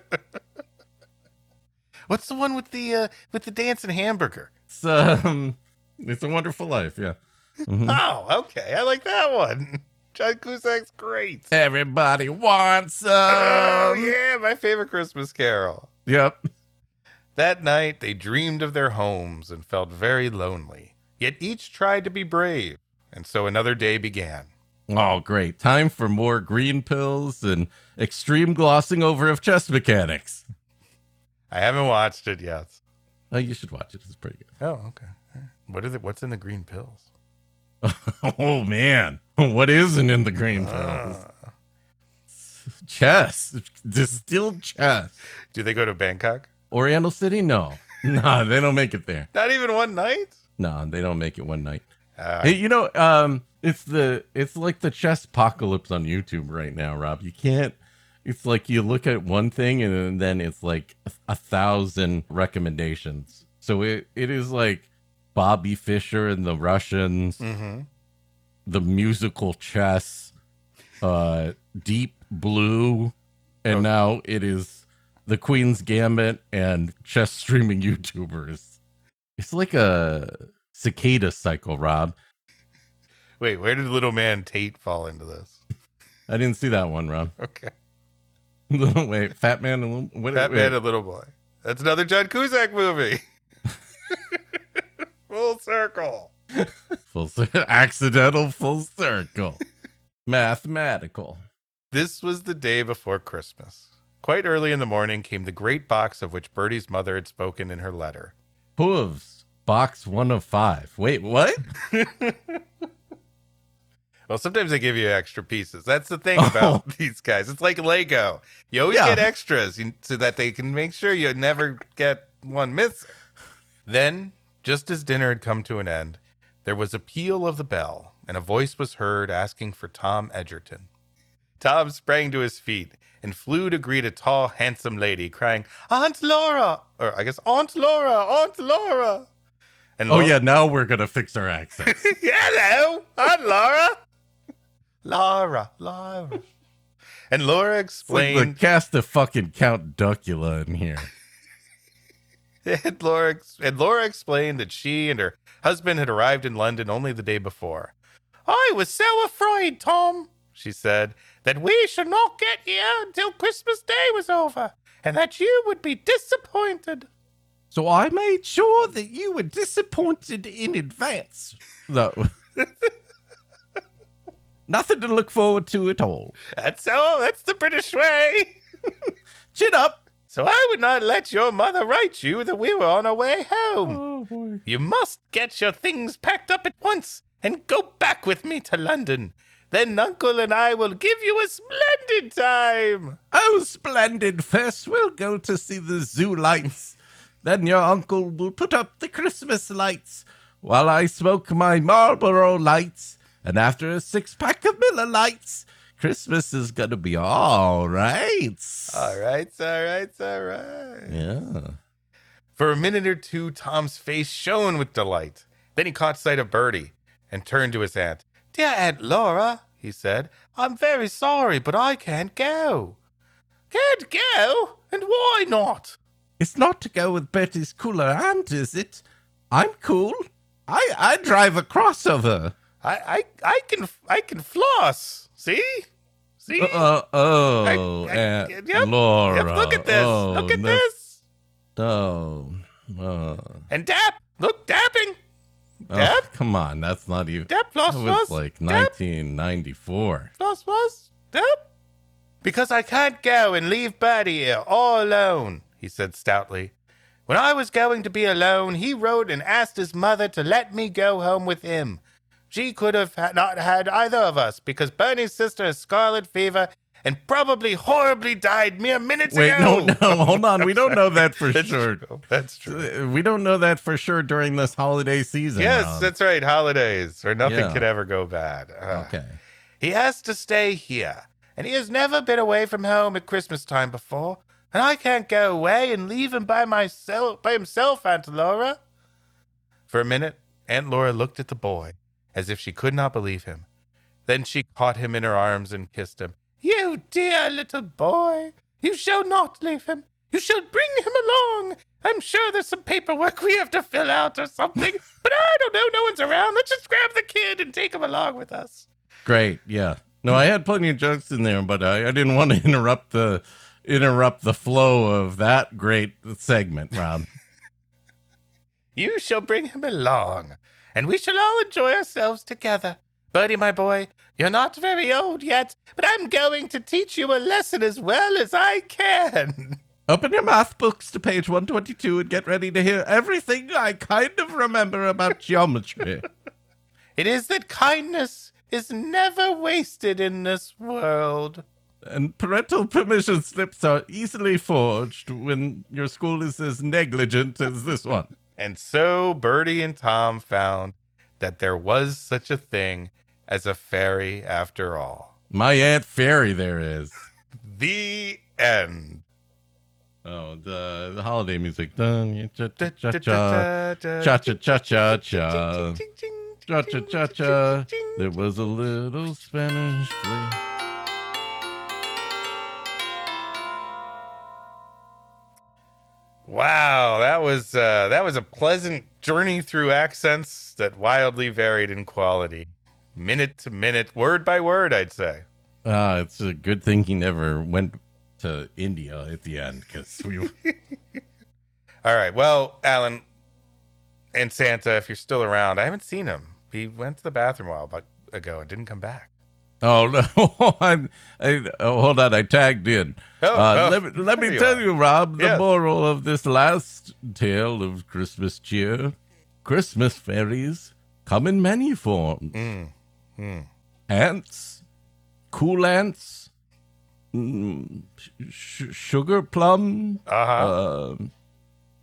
What's the one with the uh, with the dancing hamburger? It's um, it's a Wonderful Life, yeah. Mhm. Oh, okay. I like that one. John Cusack's great. Everybody wants some. Oh, yeah, my favorite Christmas carol. Yep. That night, they dreamed of their homes and felt very lonely. Yet each tried to be brave, and so another day began. Oh, great. Time for more green pills and extreme glossing over of chess mechanics. I haven't watched it yet. Oh, you should watch it. It's pretty good. Oh, okay. What is it? What's in the green pills? Oh, man. What isn't in the green pills? Ah. Chess. Distilled chess. do they go to Bangkok? Oriental City? No. No, they don't make it there. Not even one night. No, they don't make it one night. Uh, Hey, you know, um, it's the it's like the chess apocalypse on YouTube right now, Rob. You can't. It's like you look at one thing and then it's like a, a thousand recommendations. So it, it is like Bobby Fischer and the Russians, Mm-hmm. the musical chess, uh, Deep Blue, and Oh. now it is the Queen's Gambit and chess streaming YouTubers. It's like a cicada cycle, Rob. Wait, where did little man Tate fall into this? I didn't see that one, Rob. Okay. wait, Fat Man and Little- what? Fat wait. Man and Little Boy. That's another John Cusack movie. Full circle. full cir- accidental full circle, mathematical. This was the day before Christmas. Quite early in the morning came the great box of which Bertie's mother had spoken in her letter. Hooves, box one of five. Wait, what? Well, sometimes they give you extra pieces. That's the thing about these guys. It's like Lego. You always Yeah. get extras so that they can make sure you never get one missing. Then, just as dinner had come to an end, there was a peal of the bell, and a voice was heard asking for Tom Edgerton. Tom sprang to his feet and flew to greet a tall, handsome lady, crying, Aunt Laura! Or I guess, Aunt Laura! Aunt Laura! And Oh Laura- yeah, now we're gonna fix our accents. Hello, Aunt Laura. Laura, Laura. And Laura It's like the explained. cast of fucking Count Duckula in here. and Laura and Laura explained that she and her husband had arrived in London only the day before. I was so afraid, Tom, she said, that we should not get here until Christmas Day was over, and that you would be disappointed. So I made sure that you were disappointed in advance. No. Nothing to look forward to at all. That's all. That's the British way. Chin up. So I would not let your mother write you that we were on our way home. Oh boy. You must get your things packed up at once and go back with me to London. Then Uncle and I will give you a splendid time. Oh, splendid. First, we'll go to see the zoo lights. Then your uncle will put up the Christmas lights while I smoke my Marlboro lights. And after a six pack of Miller lights, Christmas is going to be all right. All right, all right, all right. Yeah. For a minute or two, Tom's face shone with delight. Then he caught sight of Bertie and turned to his aunt. Dear Aunt Laura, he said, I'm very sorry, but I can't go. Can't go? And why not? It's not to go with Betty's cooler aunt, is it? I'm cool. I, I drive a crossover. I, I, I can, I can floss. See, see. Uh, oh, I- I- Aunt yep, Laura. Yep, look at this. Oh, look at this. Oh, oh. And dap. Look, dapping. Oh, come on, that's not even. Dap, floss, That was like dap, 1994. floss, floss. Dap. Because I can't go and leave Bertie here all alone, he said stoutly. When I was going to be alone, he wrote and asked his mother to let me go home with him. She could have ha- not had either of us because Bernie's sister has scarlet fever and probably horribly died mere minutes Wait, ago. no, no, hold on. We don't know that for That's sure. true. That's true. Uh, We don't know that for sure during this holiday season. Yes, Rob. that's right. Holidays, where nothing Yeah. could ever go bad. Ugh. okay. He has to stay here, and he has never been away from home at Christmas time before, and I can't go away and leave him by myself by himself, Aunt Laura. For a minute, Aunt Laura looked at the boy as if she could not believe him. Then she caught him in her arms and kissed him. You dear little boy, you shall not leave him. You shall bring him along. I'm sure there's some paperwork we have to fill out or something, but I don't know. No one's around. Let's just grab the kid and take him along with us. Great. Yeah. No, I had plenty of jokes in there, but I, I didn't want to interrupt the interrupt the flow of that great segment, Rob. You shall bring him along, and we shall all enjoy ourselves together. Bertie, my boy, you're not very old yet, but I'm going to teach you a lesson as well as I can. Open your math books to page 122 and get ready to hear everything I kind of remember about geometry. It is that kindness is never wasted in this world. and parental permission slips are easily forged when your school is as negligent as this one. And so Bertie and Tom found that there was such a thing as a fairy after all. My Aunt Fairy, there is. the end. Oh, the, the holiday music. Cha cha cha cha. Cha cha cha cha cha. Cha. There was a little Spanish flea. Wow, that was uh, that was a pleasant journey through accents that wildly varied in quality minute to minute, word by word. I'd say. Ah, it's a good thing he never went to India at the end because we. All right, well, Alan and Santa, if you're still around, I haven't seen him. He went to the bathroom a while ago and didn't come back. Oh no! I'm. I, oh, hold on. I tagged in. Oh, uh, oh, let me let me tell you, Rob. The Yes. moral of this last tale of Christmas cheer: Christmas fairies come in many forms. Mm, mm. Ants, cool ants, mm, sh- sugar plum, Uh huh. uh,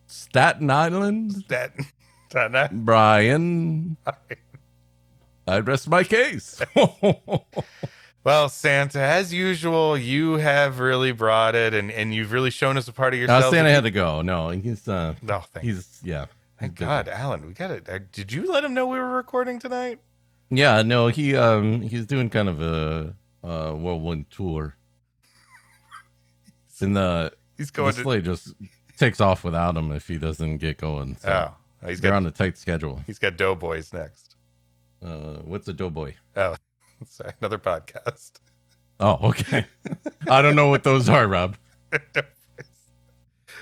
Staten Island, Staten, that, that Brian. I rest my case. Well, Santa, as usual, you have really brought it, and, and you've really shown us a part of yourself. Santa had to go. No, he's uh, no, thank, he's yeah. thank he's. God, Alan. We got it. Uh, did you let him know we were recording tonight? Yeah, no, he um he's doing kind of a uh whirlwind tour. And the He's going the sleigh just takes off without him if he doesn't get going. So Oh, he's they're got on a tight schedule. he's got Doughboys next. Uh, what's a doughboy? Oh, sorry, another podcast. Oh, okay. I don't know what those are, Rob.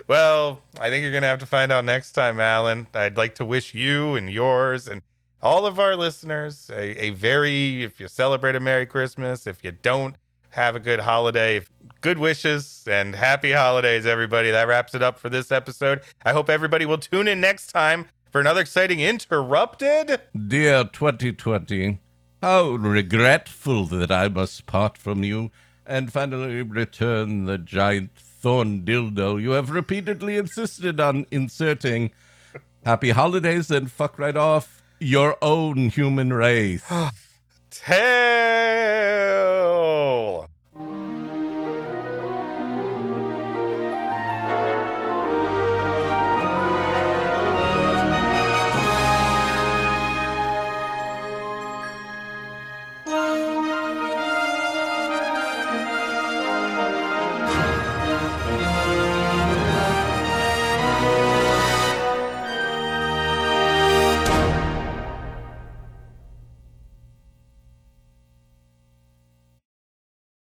Well, I think you're going to have to find out next time, Alan. I'd like to wish you and yours and all of our listeners a, a very, if you celebrate a Merry Christmas, if you don't, have a good holiday. Good wishes and happy holidays, everybody. That wraps it up for this episode. I hope everybody will tune in next time for another exciting Interrupted. Dear 2020, how regretful that I must part from you and finally return the giant thorn dildo you have repeatedly insisted on inserting. Happy holidays and fuck right off your own human race. Tell